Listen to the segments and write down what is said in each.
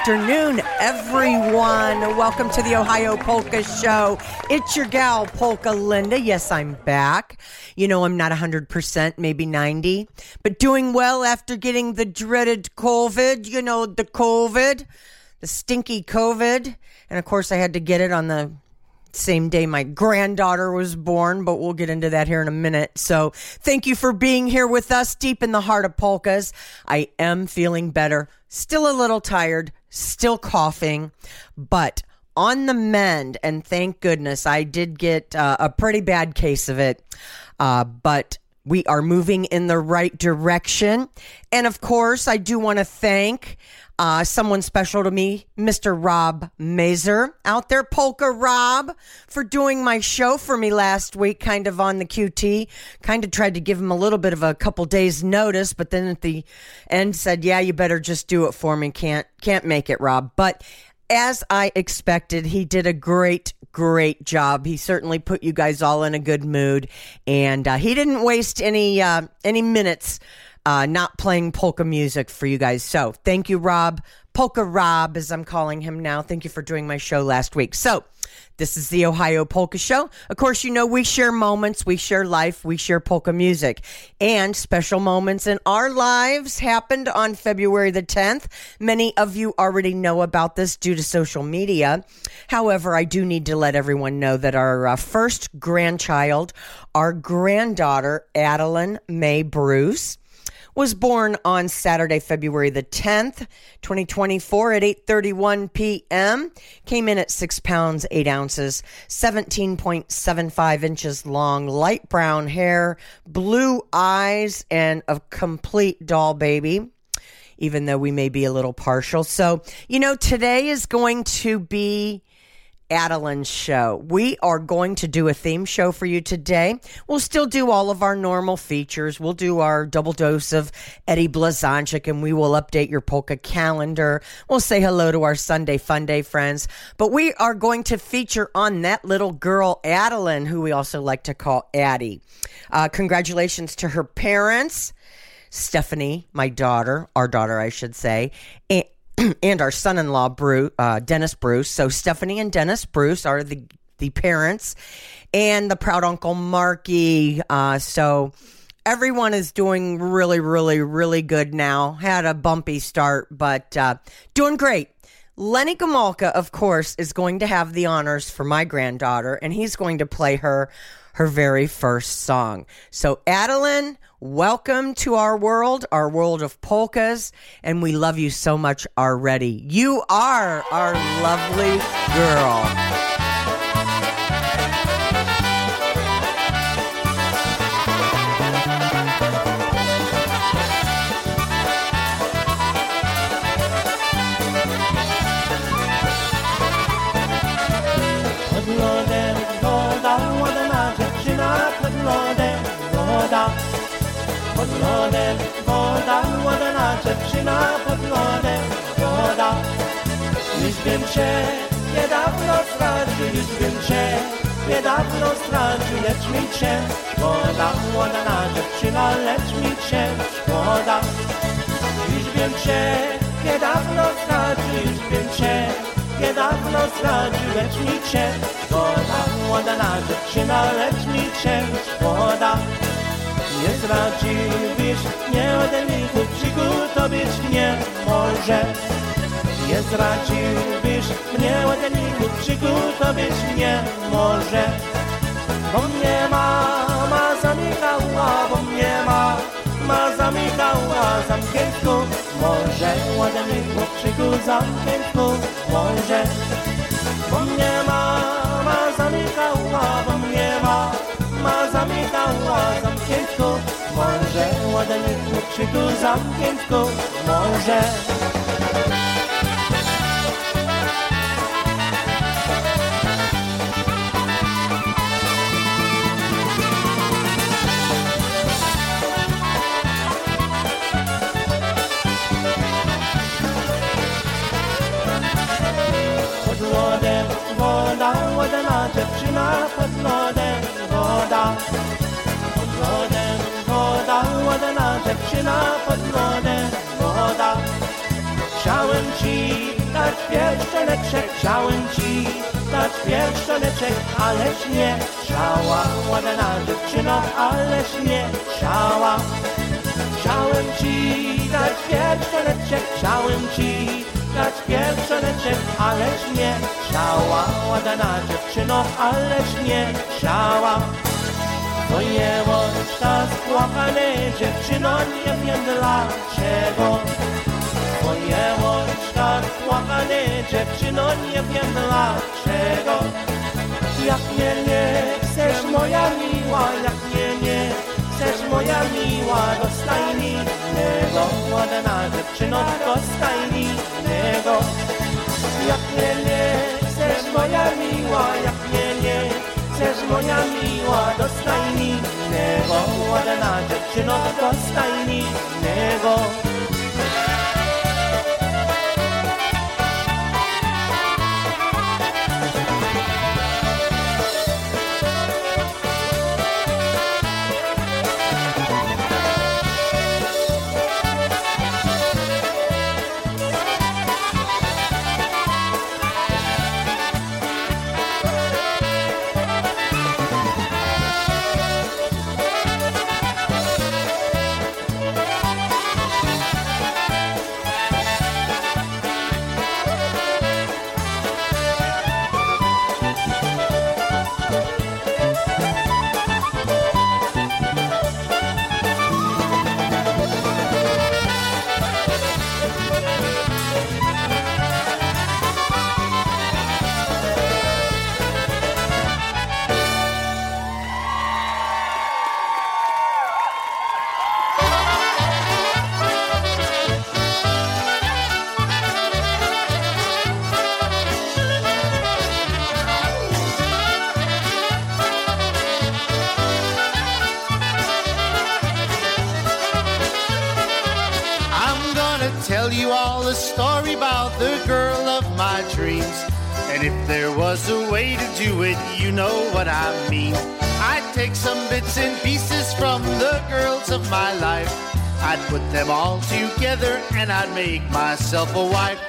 Afternoon, everyone. Welcome to the Ohio Polka Show. It's your gal, Polka Linda. Yes, I'm back. You know, I'm not 100%, maybe 90, but doing well after getting the dreaded COVID, you know, the COVID, the stinky COVID. And of course, I had to get it on the same day my granddaughter was born, but we'll get into that here in a minute. So thank you for being here with us deep in the heart of polkas. I am feeling better, still a little tired, still coughing, but on the mend. And thank goodness I did get uh, a pretty bad case of it. Uh, but we are moving in the right direction. And of course, I do want to thank uh, someone special to me, Mr. Rob Mazer out there, Polka Rob, for doing my show for me last week, kind of on the QT. Kind of tried to give him a little bit of a couple days notice, but then at the end said, "Yeah, you better just do it for me. Can't can't make it, Rob." But as I expected, he did a great, great job. He certainly put you guys all in a good mood, and uh, he didn't waste any uh, any minutes uh, not playing polka music for you guys. So thank you, Rob. Polka Rob, as I'm calling him now. Thank you for doing my show last week. So this is the Ohio Polka Show. Of course, you know we share moments, we share life, we share polka music. And special moments in our lives happened on February the 10th. Many of you already know about this due to social media. However, I do need to let everyone know that our uh, first grandchild, our granddaughter, Adeline May Bruce, was born on Saturday, February the 10th, 2024 at 8.31 p.m. Came in at 6 pounds, 8 ounces, 17.75 inches long, light brown hair, blue eyes, and a complete doll baby even though we may be a little partial. So, you know, today is going to be Adeline's show. We are going to do a theme show for you today. We'll still do all of our normal features. We'll do our double dose of Eddie Blazonczyk and we will update your polka calendar. We'll say hello to our Sunday Fun Day friends. But we are going to feature on that little girl, Adeline, who we also like to call Addie. Uh, congratulations to her parents. Stephanie, my daughter, our daughter, I should say, and our son-in-law, Bruce, uh, Dennis Bruce. So Stephanie and Dennis Bruce are the the parents, and the proud uncle Marky. Uh, so everyone is doing really, really, really good now. Had a bumpy start, but uh, doing great. Lenny Gomulka, of course, is going to have the honors for my granddaughter, and he's going to play her her very first song. So, Adeline, welcome to our world, our world of polkas, and we love you so much already. You are our lovely girl. Dziewczyna, pod lodem woda. Już wiem cię, niedawno stracił, już wiem cię, niedawno stracił, lecz mi cię, szkoda, ładna dziewczyna, lecz mi cię, szkoda. Już wiem cię, niedawno zdradził, już wiem cię, niedawno zdradziłeś mi cię. Szkoda, młoda dziewczyna, lecz mi cię szkoda. Nie zdradziłbyś mnie ode zdobyć nie może. Nie zdradziłbyś mnie, ładniku, przygotować mnie może. Bo mnie mama zamykała, bo mnie mama zamykała, zamkniętku może. Ładniku, przygotować zamkniętku może. Bo mnie mama zamykała, zamykała zamkniętku. Może chłopczyku, zamkniętku, może. pod lodem woda, ładna dziewczyna pod lodem woda. Pod lodem woda, ładna dziewczyna pod lodem woda. Chciałem ci dać pierścioneczek, chciałem ci dać pierścioneczek, ależ nie chciała, ładna dziewczyna, ależ nie chciała. Chciałem ci dać pierścioneczek, chciałem ci dać pierścioneczek, ależ nie chciała. Ładna dziewczyno, ależ nie chciała. Twoje oczka spłakane dziewczyno, nie wiem dlaczego. Twoje oczka spłakane dziewczyno, nie wiem dlaczego. Jak mnie nie chcesz moja miła, jak mnie nie ładna dziewczyno, dostaj mi innego. I'm you know what I mean. I'd take some bits and pieces from the girls of my life. I'd put them all together and I'd make myself a wife.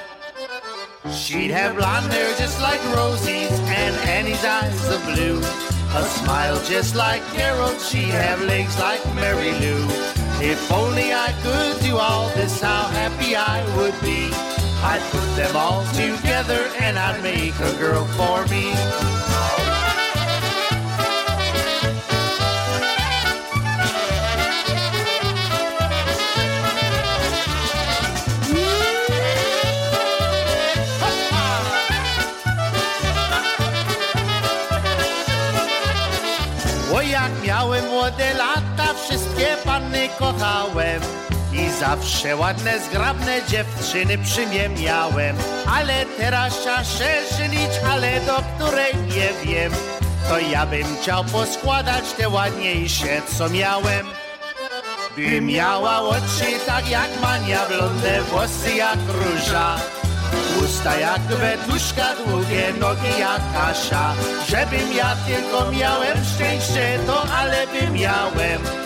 She'd have blonde hair just like Rosie's and Annie's eyes of blue. A smile just like Carol, she'd have legs like Mary Lou. If only I could do all this, how happy I would be. I'd put them all together and I'd make a girl for me. Kochałem I zawsze ładne, zgrabne dziewczyny przy mnie miałem Ale teraz trzeba się żenić, ale do której nie wiem. To ja bym chciał poskładać te ładniejsze, co miałem. By miała oczy tak jak Mania, blonde włosy jak róża. Usta jak wetuszka, długie nogi jak Kasia. Żebym ja tylko miałem szczęście, to ale by miałem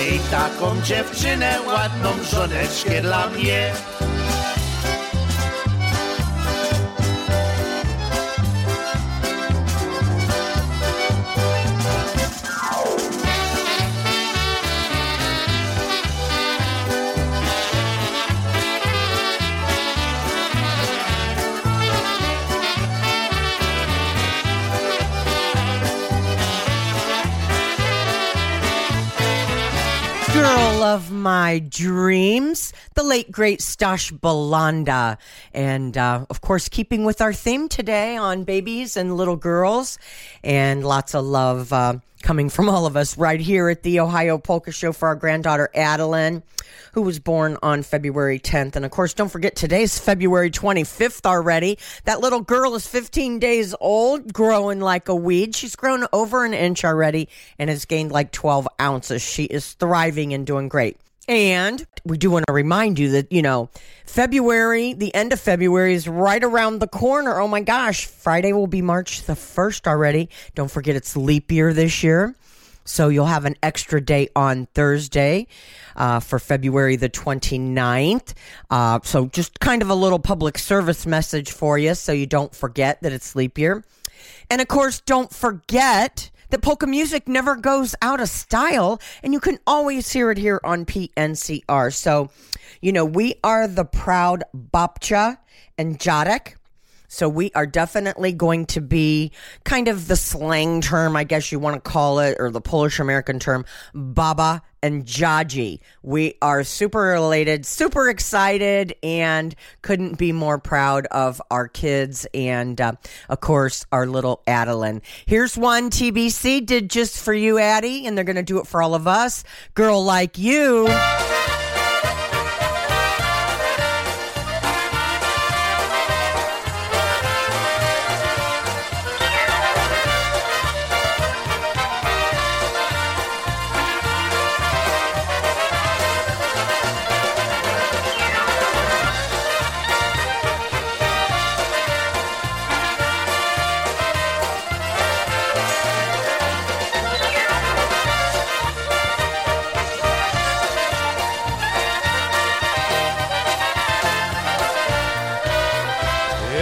Ej, taką dziewczynę ładną żoneczkę dla mnie. My dreams, the late great Stash Bulanda. And uh, of course, keeping with our theme today on babies and little girls, and lots of love uh, coming from all of us right here at the Ohio Polka Show for our granddaughter Adeline, who was born on February 10th. And of course, don't forget today's February 25th already. That little girl is 15 days old, growing like a weed. She's grown over an inch already and has gained like 12 ounces. She is thriving and doing great. And we do want to remind you that, you know, February, the end of February is right around the corner. Oh my gosh, Friday will be March the 1st already. Don't forget it's leap year this year. So you'll have an extra day on Thursday uh, for February the 29th. Uh, so just kind of a little public service message for you so you don't forget that it's leap year. And of course, don't forget that polka music never goes out of style and you can always hear it here on PNCR. So, you know, we are the proud Babcha and Jadek. So we are definitely going to be kind of the slang term, I guess you want to call it, or the Polish American term, Baba and Jaji. We are super related, super excited, and couldn't be more proud of our kids and, uh, of course, our little Adeline. Here's one TBC did just for you, Addie, and they're going to do it for all of us. Girl like you.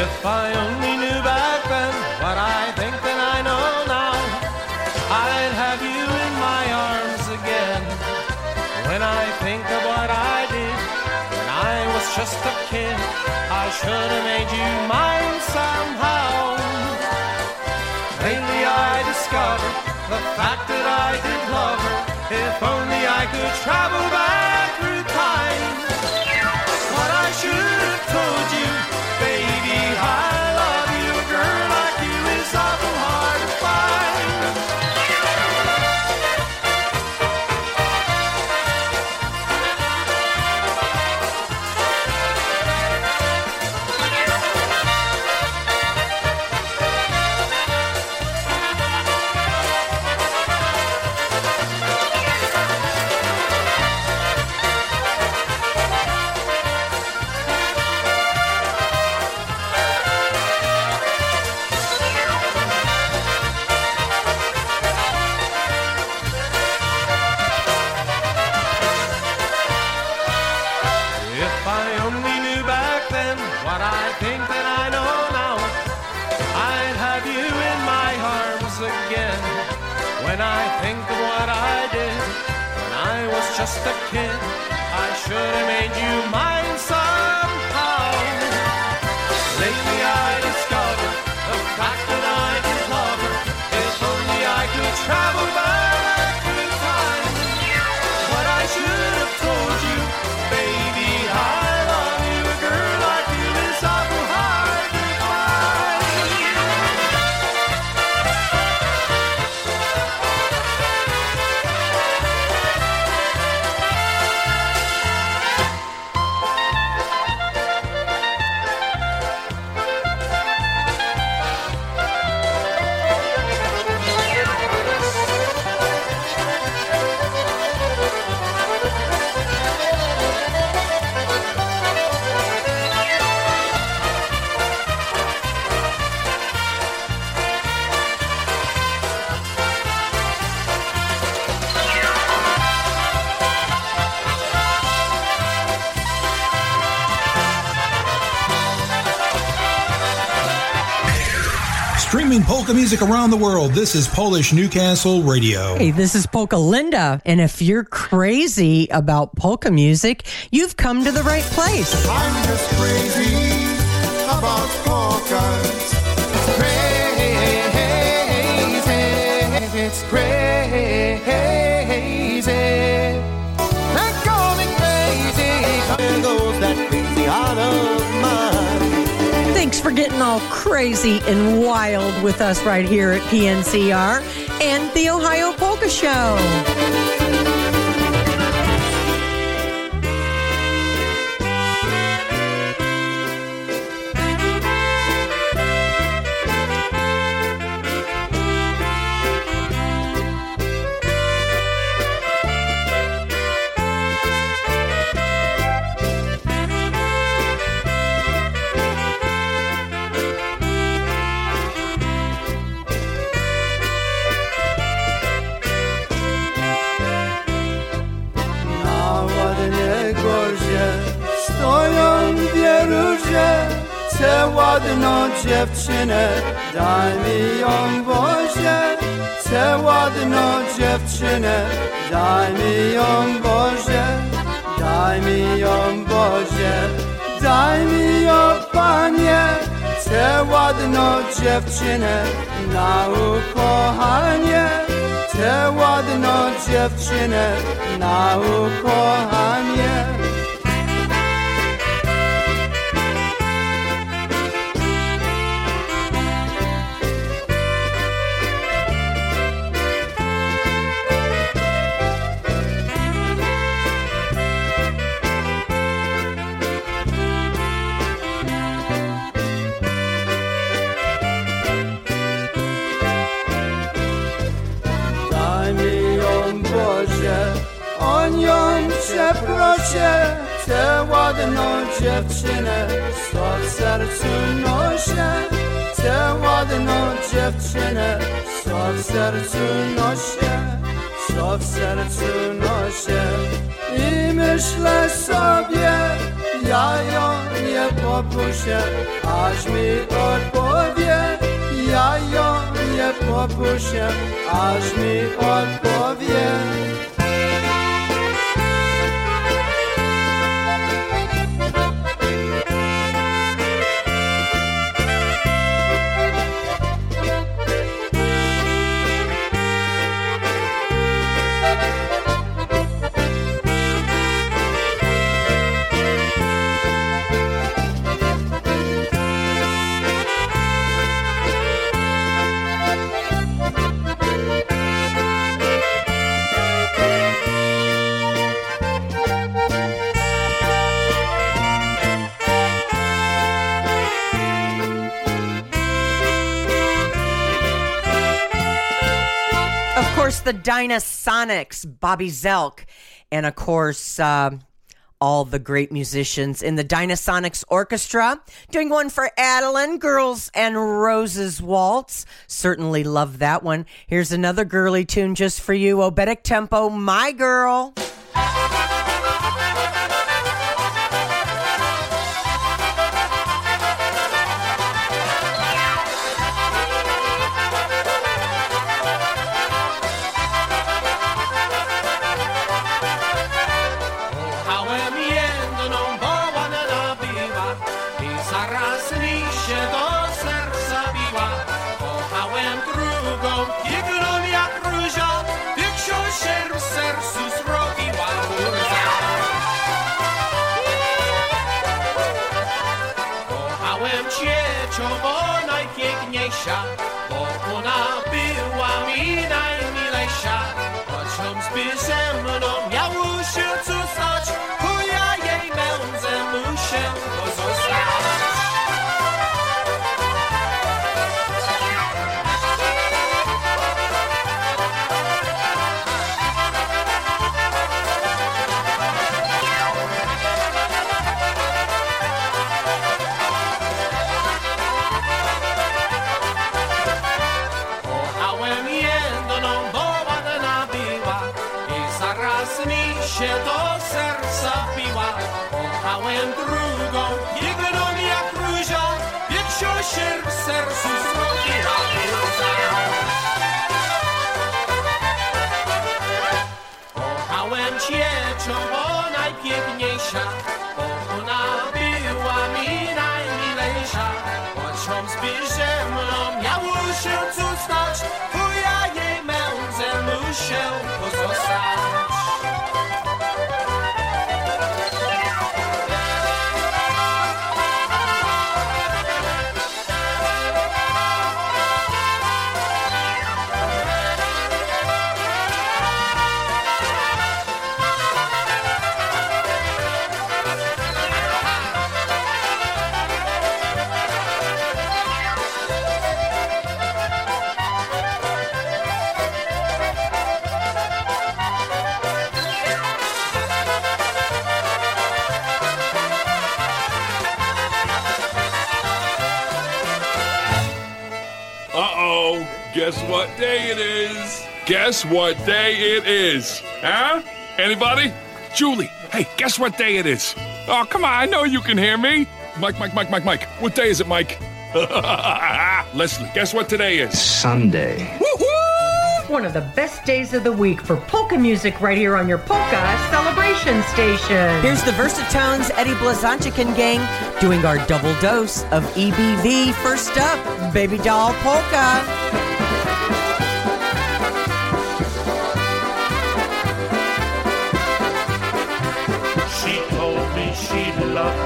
If I only knew back then what I think that I know now, I'd have you in my arms again. When I think of what I did when I was just a kid, I should have made you mine somehow. Lately I discovered the fact that I did love her. If only I could travel back through time. What I should have told you, music around the world, this is Polish Newcastle Radio. Hey, this is Polka Linda. And if you're crazy about polka music, you've come to the right place. I'm just crazy about polkas. It's crazy. It's crazy. Getting all crazy and wild with us right here at PNCR and the Ohio Polka Show. Chcę ładną dziewczynę, daj mi ją Boże. Chcę ładną dziewczynę, daj mi ją Boże. Daj mi ją Boże, daj mi ją Panie. Chcę ładną dziewczynę na ukochanie. Chcę ładną dziewczynę na ukochanie. Nią przeproszę. Chcę ładną dziewczynę, co w sercu noszę. Chcę ładną dziewczynę, co w sercu noszę. Co w sercu noszę. I myślę sobie, ja ją nie popuszczę, aż mi odpowie. Ja ją nie popuszczę, aż mi odpowie. The Dynasonics, Bobby Zelk, and of course, uh, all the great musicians in the Dynasonics Orchestra. Doing one for Adeline, Girls and Roses Waltz. Certainly love that one. Here's another girly tune just for you Obetic Tempo, My Girl. się odsustać day it is? Guess what day it is? Huh? Anybody? Julie, hey, guess what day it is? Oh, come on, I know you can hear me. Mike, Mike, Mike, Mike, Mike. What day is it, Mike? Leslie, guess what today is? Sunday. Woohoo! One of the best days of the week for polka music right here on your polka celebration station. Here's the Versatones, Eddie Blazonczyk gang doing our double dose of EBV. First up, Baby Doll Polka.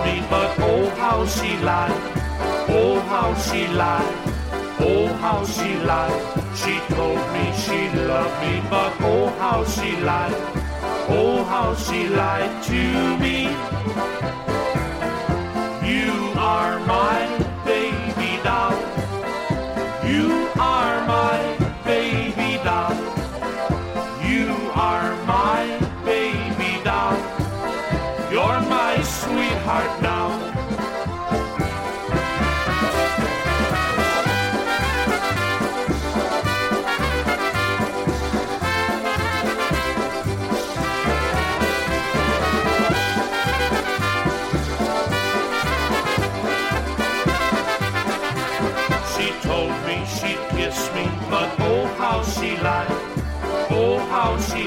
Me, but oh how she lied. Oh how she lied. Oh how she lied. She told me she loved me, but oh how she lied. Oh how she lied to me. You are my baby doll. You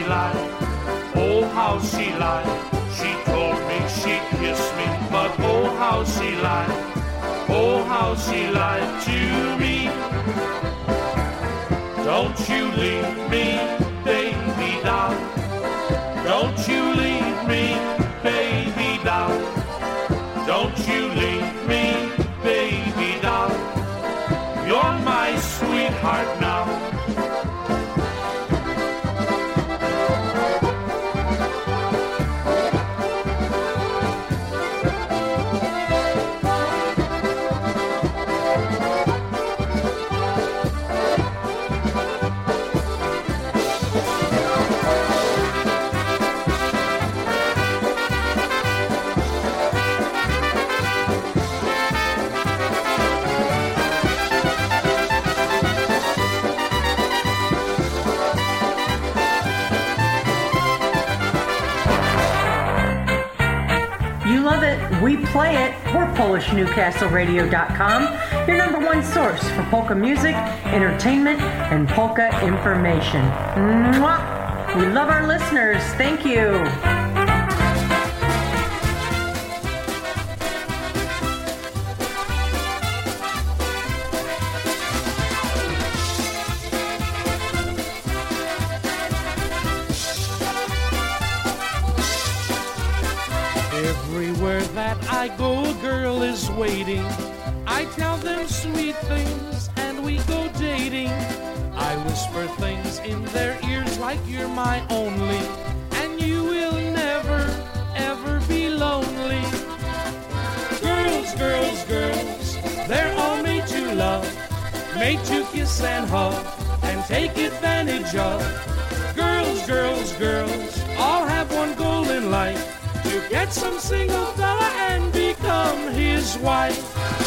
lied. Oh how she lied. She told me she'd kiss me, but oh how she lied. Oh how she lied to me. Don't you leave me, baby doll. Don't you leave me, baby doll. Don't you leave me, baby doll. You're my sweetheart play it. We're PolishNewcastleRadio.com, your number one source for polka music, entertainment, and polka information. Mwah! We love our listeners. Thank you. My only, and you will never, ever be lonely. Girls, girls, girls, they're all made to love, made to kiss and hug and take advantage of. Girls, girls, girls, all have one goal in life to get some single fella and become his wife.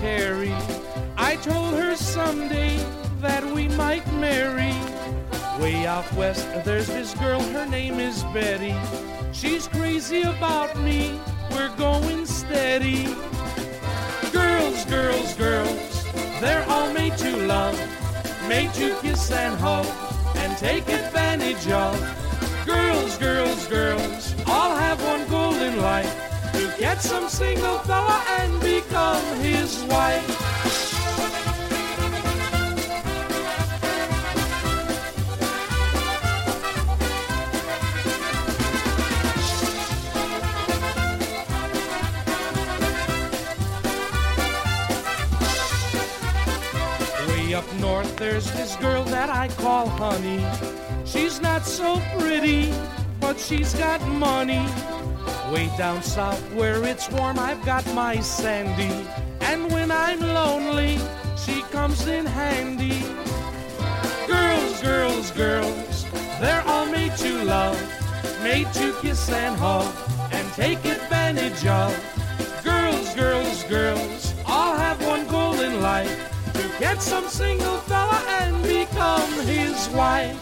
Terry. I told her someday that we might marry. Way out west, there's this girl, her name is Betty. She's crazy about me, we're going steady. Girls, girls, girls, they're all made to love, made to kiss and hug, and take advantage of. Girls, girls, girls, all have one goal in life to get some single fella and become his wife. Way up north, there's this girl that I call Honey. She's not so pretty, but she's got money. Way down south, where it's warm, I've got my Sandy. And when I'm lonely, she comes in handy. Girls, girls, girls, they're all made to love, made to kiss and hug, and take advantage of. Girls, girls, girls, all have one goal in life to get some single fella and become his wife.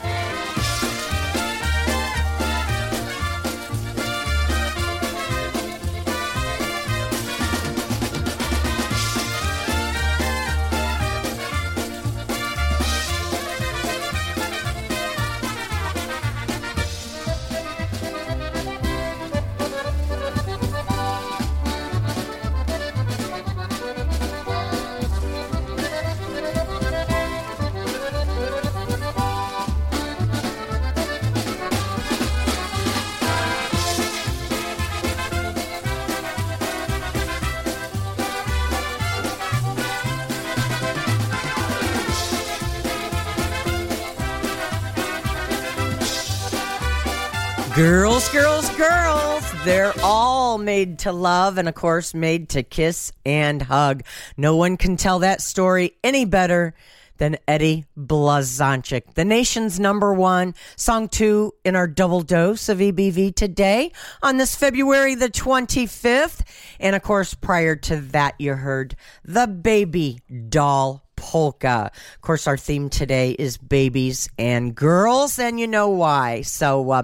Girls. They're all made to love and, of course, made to kiss and hug. No one can tell that story any better than Eddie Blazonczyk, the nation's number one song two in our double dose of EBV today on this February the 25th. And of course, prior to that, you heard the baby doll polka. Of course, our theme today is babies and girls, and you know why. So, uh,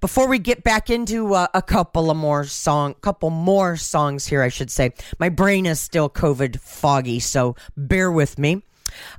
before we get back into uh, a couple of more song, couple more songs here, I should say, my brain is still COVID foggy, so bear with me.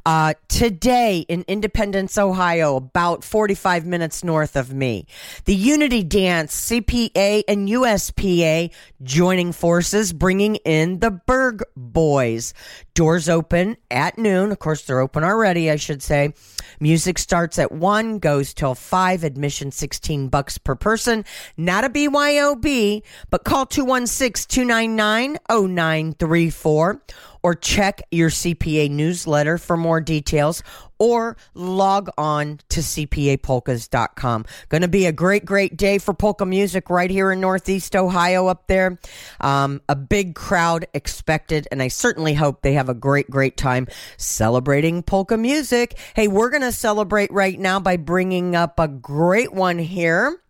Uh, today in Independence, Ohio, about 45 minutes north of me, the Unity Dance, CPA, and USPA joining forces, bringing in the Berg Boys. Doors open at noon. Of course, they're open already, I should say. Music starts at 1, goes till 5, admission 16 bucks per person. Not a BYOB, but call 216 299 0934 or check your CPA newsletter for more details or log on to cpapolkas.com. Going to be a great, great day for polka music right here in Northeast Ohio up there. Um, a big crowd expected, and I certainly hope they have a great, great time celebrating polka music. Hey, we're going to celebrate right now by bringing up a great one here.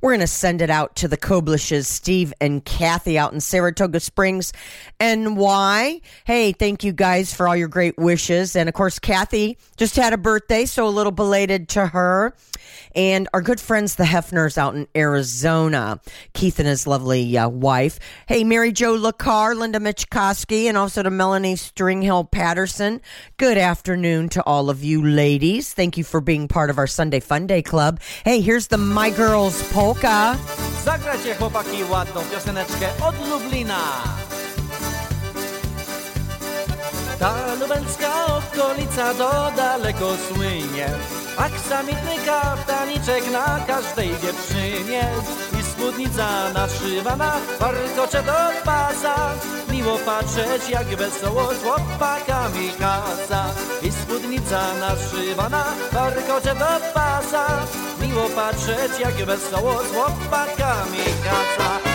We're going to send it out to the Koblishes, Steve and Kathy out in Saratoga Springs. And why? Hey, thank you guys for all your great wishes. And of course, Kathy just had a birthday, so a little belated to her. And our good friends, the Hefners out in Arizona, Keith and his lovely uh, wife. Hey, Mary Jo LaCar, Linda Michkowski, and also to Melanie Stringhill Patterson. Good afternoon to all of you ladies. Thank you for being part of our Sunday Fun Day Club. Hey, here's the My Girls Polka. Zagracie chłopaki ładną pioseneczkę od Lublina. Ta lubelska okolica to daleko słynie Aksamitny kaftaniczek na każdej dziewczynie spódnica naszywana, warkocze do pasa. Miło patrzeć jak wesoło z chłopakami kasa. I spódnica naszywana, warkocze do pasa. Miło patrzeć jak wesoło z chłopakami kasa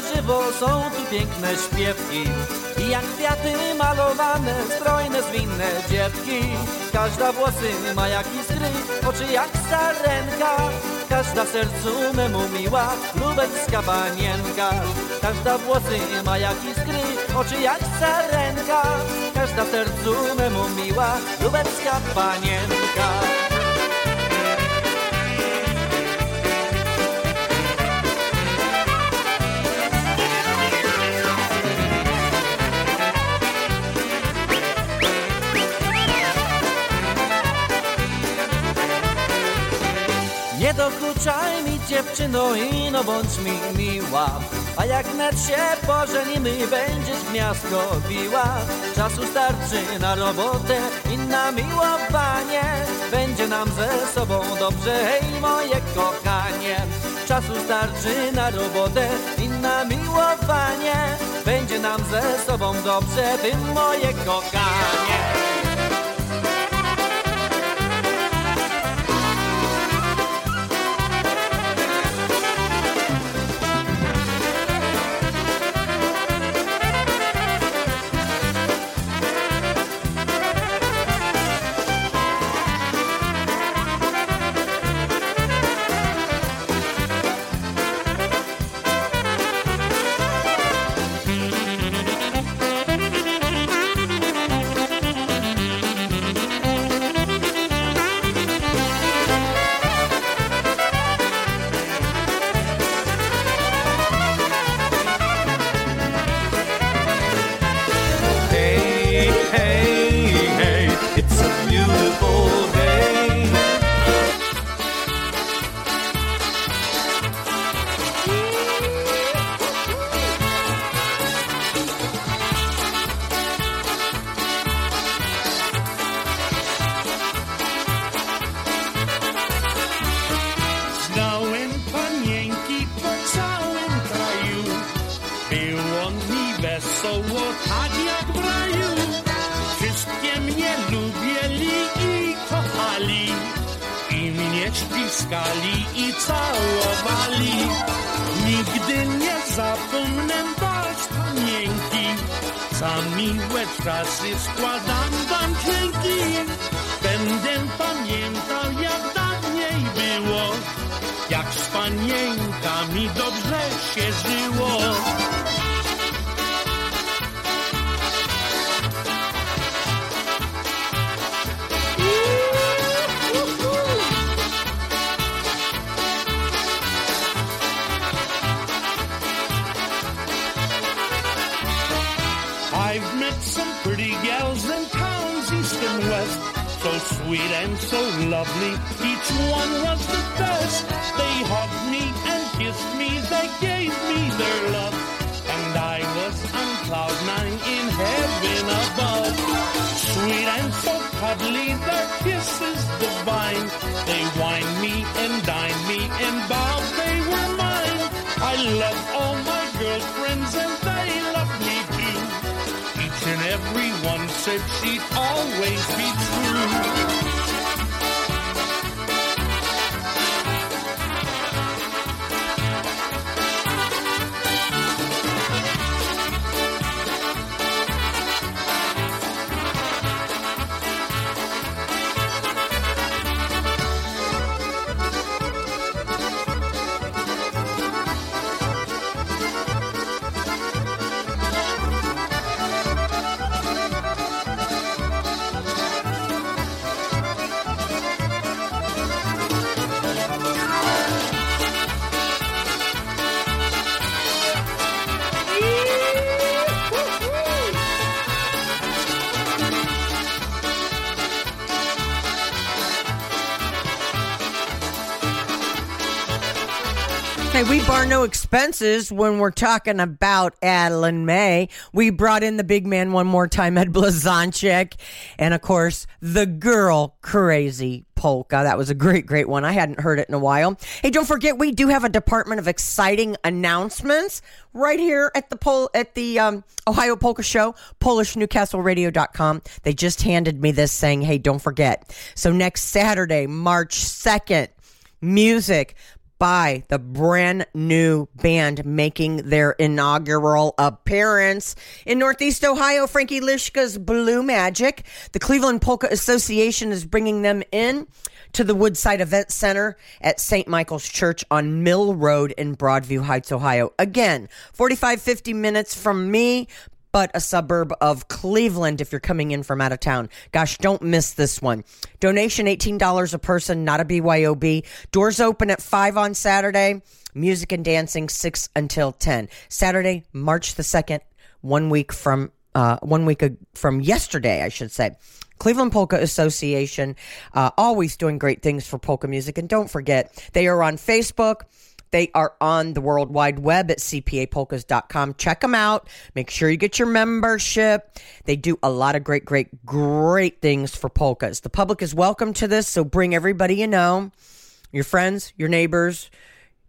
Żywo są tu piękne śpiewki. I jak kwiaty malowane, strojne, zwinne dziewki Każda włosy ma jak iskry, oczy jak sarenka. Każda sercu memu miła, lubelska panienka. Każda włosy ma jak iskry, oczy jak sarenka. Każda sercu memu miła, lubelska panienka Dokuczaj mi dziewczyno i no bądź mi miła. A jak net się pożenimy będziesz gniazdko biła. Czasu starczy na robotę i na miłowanie Będzie nam ze sobą dobrze, hej moje kochanie. Czasu starczy na robotę i na miłowanie Będzie nam ze sobą dobrze, ty moje kochanie I've met some pretty gals in towns east and west. So sweet and so lovely, each one was the best. They hugged me and kissed me, they gave me their love. And I was on cloud nine in heaven above. Sweet and so cuddly, their kisses divine. They wine me and dine me and bow, they were mine. I love all my girlfriends and Each and every one said she'd always be true. We no expenses when we're talking about Adeline May. We brought in the big man one more time, Ed Blazonczyk, and of course, the girl crazy polka. That was a great, great one. I hadn't heard it in a while. Hey, don't forget, we do have a department of exciting announcements right here at the Pol- at the um, Ohio Polka Show, PolishNewcastleRadio.com. They just handed me this saying, hey, don't forget. So next Saturday, March 2nd, music by the brand new band making their inaugural appearance in Northeast Ohio. Frankie Lishka's Blue Magic. The Cleveland Polka Association is bringing them in to the Woodside Event Center at St. Michael's Church on Mill Road in Broadview Heights, Ohio. Again, 45, 50 minutes from me, but a suburb of Cleveland if you're coming in from out of town. Gosh, don't miss this one. Donation $18 a person, not a BYOB. Doors open at 5 on Saturday. Music and dancing 6 until 10. Saturday, March the 2nd, one week from uh, one week from yesterday, I should say. Cleveland Polka Association, uh, always doing great things for polka music. And don't forget, they are on Facebook. They are on the World Wide Web at cpapolkas.com. Check them out. Make sure you get your membership. They do a lot of great, great, great things for polkas. The public is welcome to this, so bring everybody you know, your friends, your neighbors,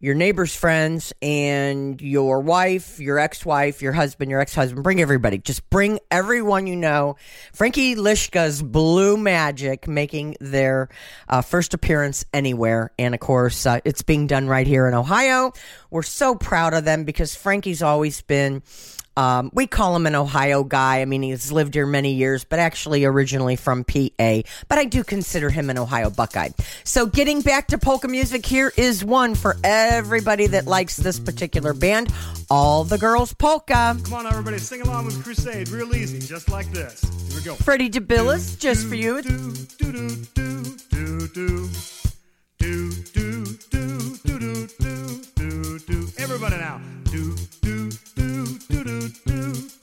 your neighbor's friends and your wife, your ex wife, your husband, your ex husband. Bring everybody. Just bring everyone you know. Frankie Lishka's Blue Magic making their uh, first appearance anywhere. And of course, uh, it's being done right here in Ohio. We're so proud of them because Frankie's always been. Um, we call him an Ohio guy. I mean, he's lived here many years, but actually originally from PA. But I do consider him an Ohio Buckeye. So, getting back to polka music, here is one for everybody that likes this particular band All the Girls Polka. Come on, everybody, sing along with Crusade real easy, just like this. Here we go. Freddie DeBillis, just do, for you. Do, do, do, do, do, do, do. Everybody now. Do do do do do do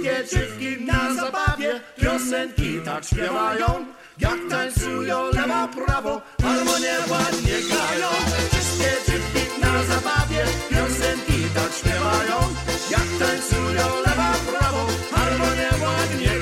Wszystkie dziewki na zabawie piosenki tak śpiewają. Jak tańcują lewo, prawo, harmonię ładnie grają. Wszystkie dziewki na zabawie piosenki tak śpiewają. Jak tańcują lewo, prawo, harmonię ładnie grają.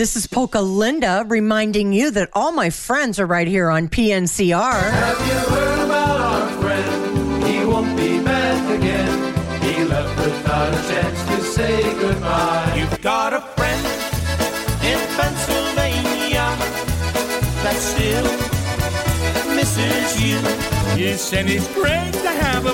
This is Polka Linda reminding you that all my friends are right here on PNCR. Have you heard about our friend? He won't be back again. He left without a chance to say goodbye. You've got a friend in Pennsylvania that still misses you. Yes, and it's great to have a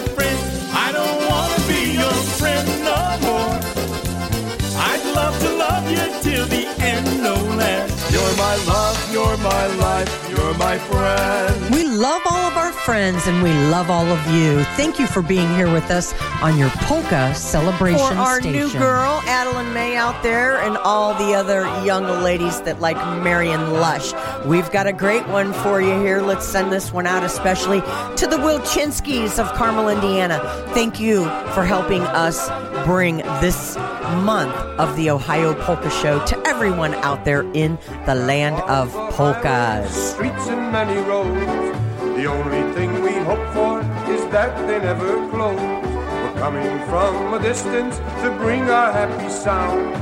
my friend. We love all of our friends and we love all of you. Thank you for being here with us on your polka celebration For our station. new girl, Adeline May, out there, and all the other young ladies that like Marion Lush, we've got a great one for you here. Let's send this one out, especially to the Wilchinskis of Carmel, Indiana. Thank you for helping us bring this month of the Ohio Polka Show to everyone out there in the land of polkas. streets and many roads. The only thing we hope for is that they never close. We're coming from a distance to bring our happy sound.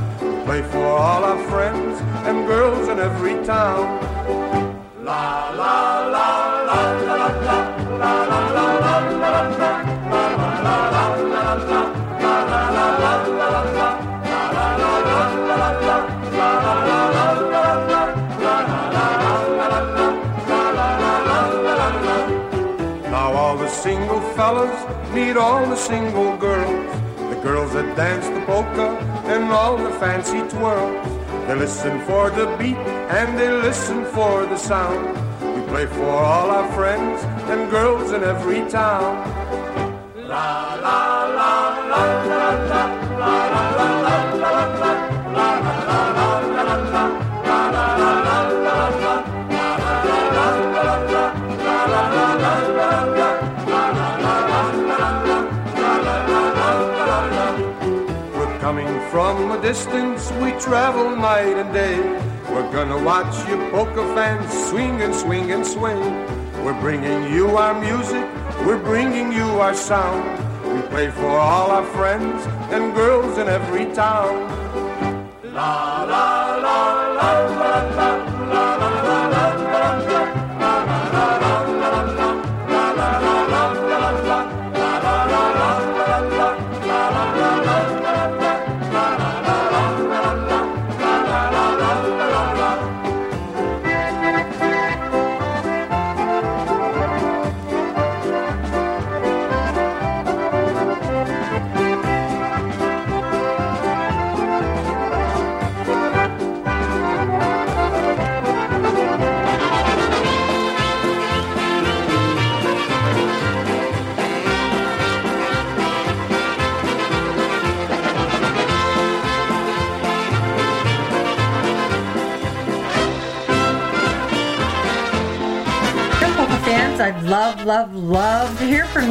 Play for all our friends and girls in every town. La la la fellas meet all the single girls. The girls that dance the polka and all the fancy twirls. They listen for the beat and they listen for the sound. We play for all our friends and girls in every town. La la la la la distance, we travel night and day. We're gonna watch you poker fans swing and swing and swing. We're bringing you our music, we're bringing you our sound. We play for all our friends and girls in every town. La la la la la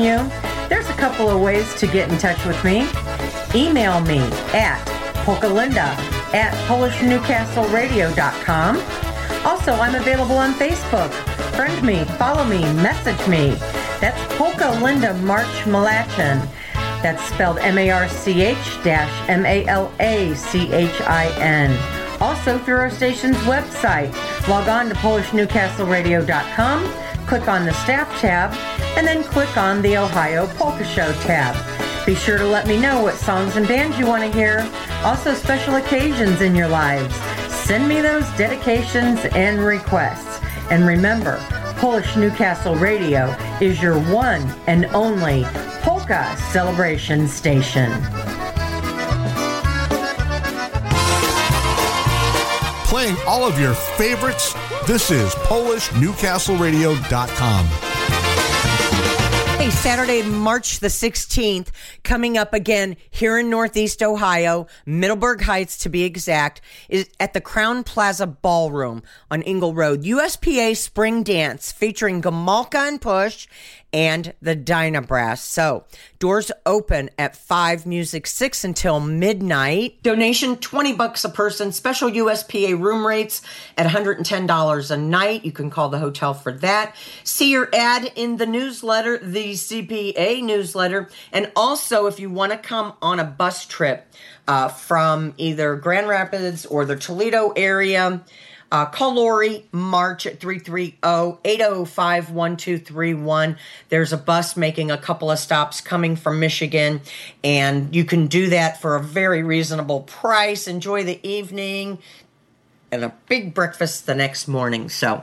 you. There's a couple of ways to get in touch with me. Email me at polkalinda at polishnewcastleradio.com. Also, I'm available on Facebook. Friend me, follow me, message me. That's Polka Linda March Malachin. That's spelled M-A-R-C-H dash M-A-L-A-C-H-I-N. Also through our station's website. Log on to PolishNewcastleRadio.com, click on the staff tab, and then click on the Ohio Polka Show tab. Be sure to let me know what songs and bands you want to hear. Also, special occasions in your lives. Send me those dedications and requests. And remember, Polish Newcastle Radio is your one and only polka celebration station. Playing all of your favorites, this is PolishNewcastleRadio.com. Hey, Saturday, March the 16th, coming up again here in Northeast Ohio, Middleburg Heights to be exact, is at the Crowne Plaza Ballroom on Engle Road. USPA Spring Dance featuring Gomulka and Push and the Dynabrass. So, doors open at 5, music 6 until midnight. Donation 20 bucks a person, special USPA room rates at $110 a night. You can call the hotel for that. See your ad in the newsletter, the CPA newsletter, and also if you want to come on a bus trip uh, from either Grand Rapids or the Toledo area, uh, call Lori March at 330-805-1231. There's a bus making a couple of stops coming from Michigan, and you can do that for a very reasonable price. Enjoy the evening and a big breakfast the next morning. So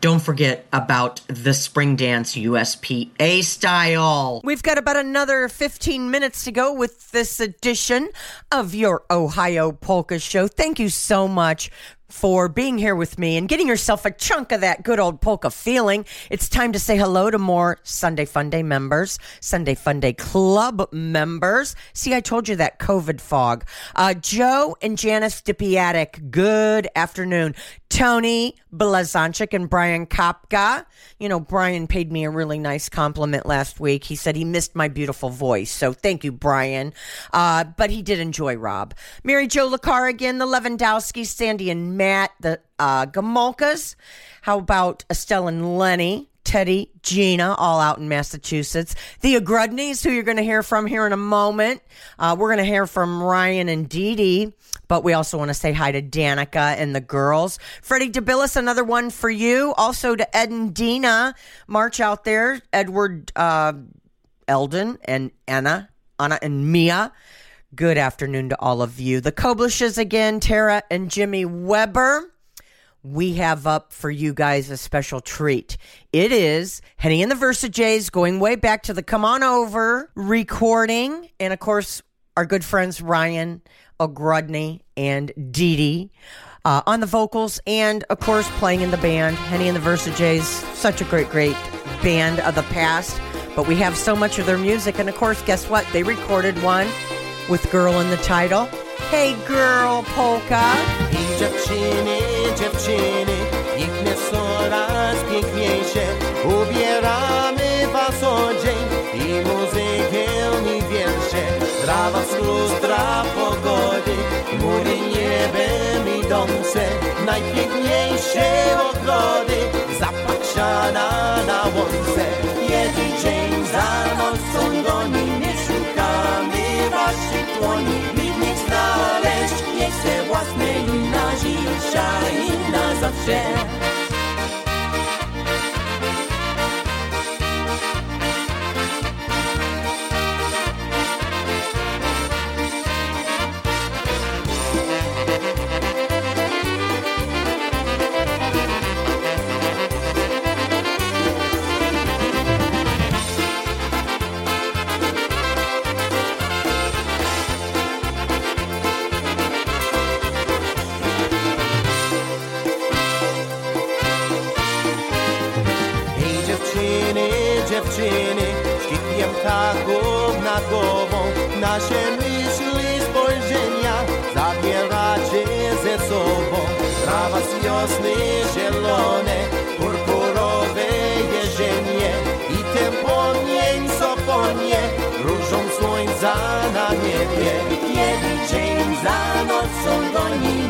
don't forget about the spring dance USPA style. We've got about another 15 minutes to go with this edition of your Ohio Polka Show. Thank you so much for being here with me and getting yourself a chunk of that good old polka feeling. It's time to say hello to more Sunday Funday members, Sunday Funday Club members. See, I told you that COVID fog. Uh, Joe and Janice Dipiatic, good afternoon. Tony Blazonczyk and Brian Kopka. You know, Brian paid me a really nice compliment last week. He said he missed my beautiful voice. So thank you, Brian. Uh, but he did enjoy Rob. Mary Jo LaCarrigan, the Lewandowski, Sandy and Matt, the uh, Gomulkas. How about Estelle and Lenny? Teddy, Gina, all out in Massachusetts. The Agrudneys, who you're going to hear from here in a moment. Uh, we're going to hear from Ryan and Dee Dee, but we also want to say hi to Danica and the girls. Freddie DeBillis, another one for you. Also to Ed and Dina. March out there. Edward uh, Eldon and Anna, Anna and Mia. Good afternoon to all of you. The Koblishes again, Tara and Jimmy Weber we have up for you guys a special treat. It is Henny and the Versajays going way back to the Come On Over recording. And of course, our good friends Ryan O'Grudney and Dee Dee uh, on the vocals. And of course, playing in the band. Henny and the Versajays, such a great, great band of the past. But we have so much of their music. And of course, guess what? They recorded one with Girl in the title. Hey Girl Polka. I dziewczyny, dziewczyny, piękne coraz piękniejsze. Ubieramy was o dzień i muzykę i wiersze. Dla was lustra pogody, mury niebem idące. Najpiękniejsze ogrody, i na głową. Nasze myśli, spojrzenia zabieracie ze sobą. Trawa wiosny zielone, purpurowe jesienie I ten płomień, co płonie, różą słońca na niebie. Jeden dzień za nocą gonimy,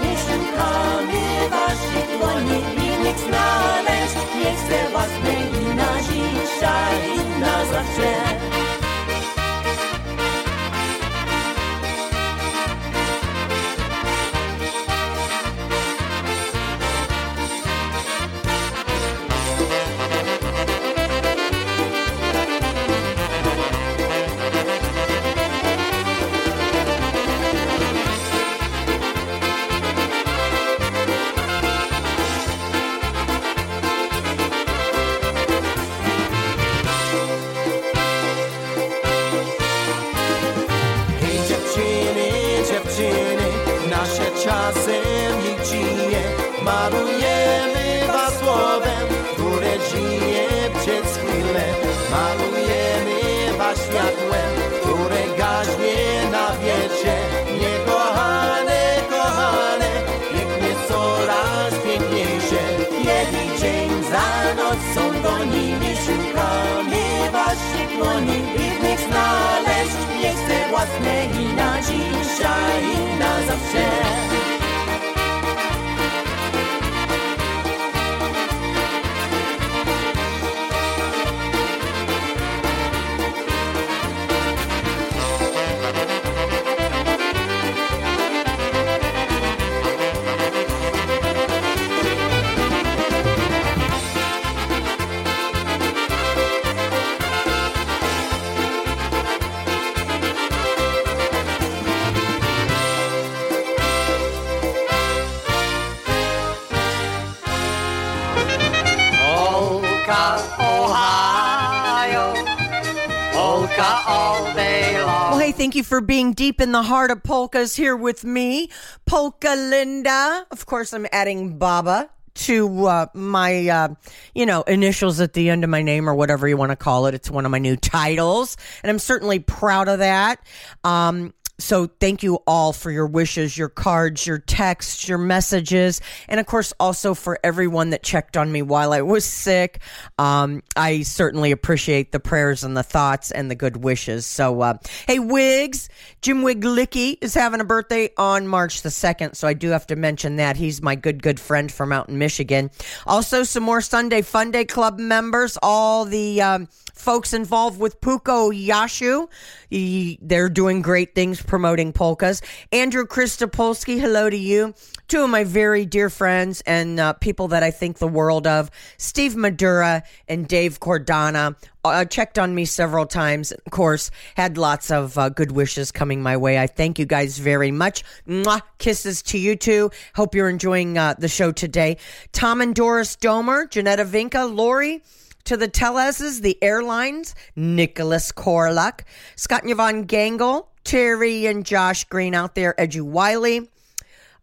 polka all day long. Well, hey, thank you for being deep in the heart of polkas here with me, Polka Linda. Of course, I'm adding Baba to uh, my, uh, you know, initials at the end of my name or whatever you want to call it. It's one of my new titles, and I'm certainly proud of that. Um, so thank you all for your wishes, your cards, your texts, your messages, and of course also for everyone that checked on me while I was sick. Um, I certainly appreciate the prayers and the thoughts and the good wishes. So, uh, hey, Wiggs, Jim Wiglicki is having a birthday on March the 2nd, so I do have to mention that. He's my good, good friend from out in Michigan. Also, some more Sunday Fun Day Club members, all the um, folks involved with Puko Yashu. He- They're doing great things promoting polkas. Andrew Christopolsky, hello to you. Two of my very dear friends and uh, people that I think the world of, Steve Madura and Dave Cordana. Uh, checked on me several times. Of course, had lots of uh, good wishes coming my way. I thank you guys very much. Mwah. Kisses to you too. Hope you're enjoying uh, the show today. Tom and Doris Domer, Janetta Vinca, Lori, to the Teleses, the airlines, Nicholas Korluck, Scott and Yvonne Gangle, Terry and Josh Green out there, Edu Wiley.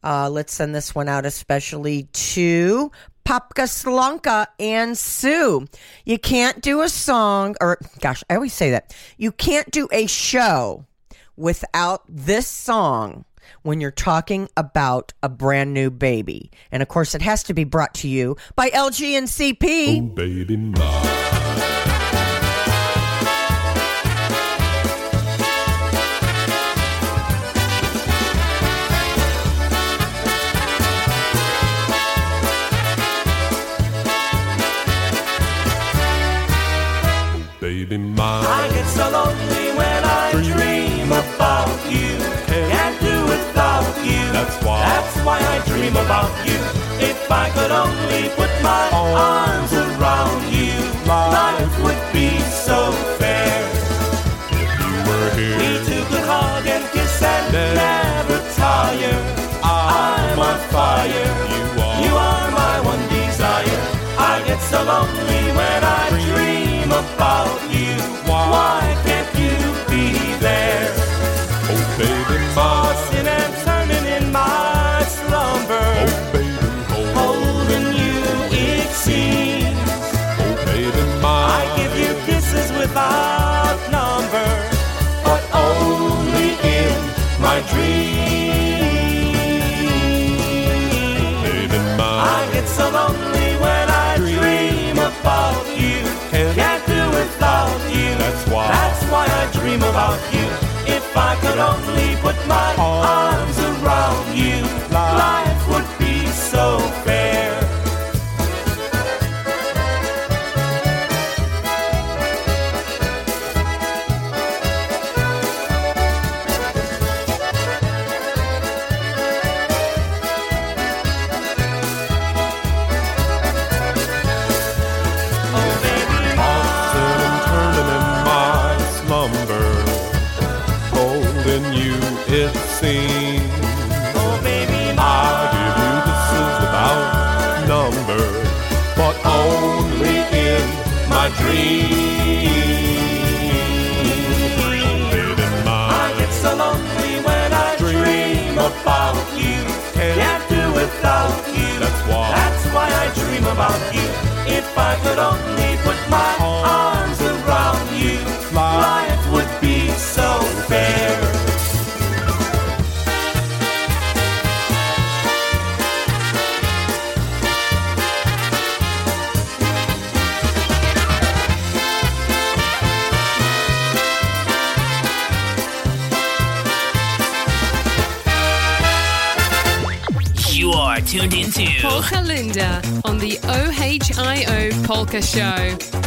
Uh, let's send this one out especially to Popka Slonka and Sue. You can't do a song, or gosh, I always say that. You can't do a show without this song when you're talking about a brand new baby. And of course, it has to be brought to you by LG and CP. Oh, baby mine. Oh, baby mine. About you. If I could only put my oh. arms without number, but only in my dreams. I get so lonely when I dream about you. Can't do without you. That's why. That's why I dream about you. If I could only put my arms about you. If I could only Polka Show.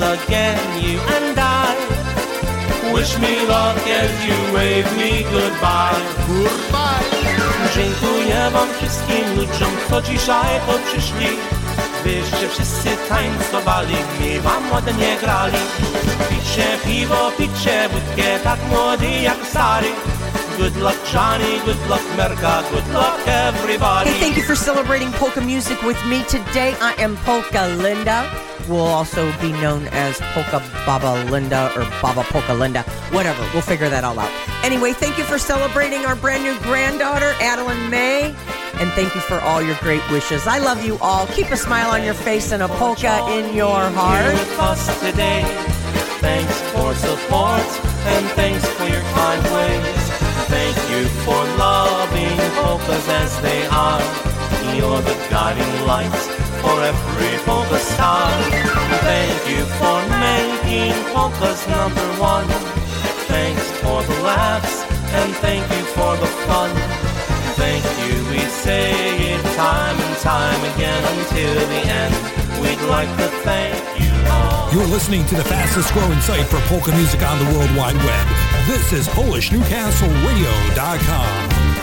Once again, you and I. Wish me luck as you wave me goodbye. Goodbye. Dziękuję wam wszystkim ludziom, co dzisiaj tu przyszli. Wyście wszyscy tańcowali, mi wam ładnie grali. Picie piwo, picie wódkę, tak młody jak stary. Good luck Johnny, good luck Merka, good luck everybody. Hey, thank you for celebrating polka music with me today. I am Polka Linda. Will also be known as Polka Baba Linda or Baba Polka Linda. Whatever, we'll figure that all out. Anyway, thank you for celebrating our brand new granddaughter, Adeline May. And thank you for all your great wishes. I love you all. Keep a smile on your face and a polka in your heart. Today. Thanks for support and thanks for your kind ways. Thank you for loving polkas as they are. You're the guiding light for every polka star. Thank you for making polkas number one. Thanks for the laughs and thank you for the fun. Thank you, we say it time and time again until the end. We'd like to thank you all. You're listening to the fastest growing site for polka music on the World Wide Web. This is PolishNewcastleRadio.com.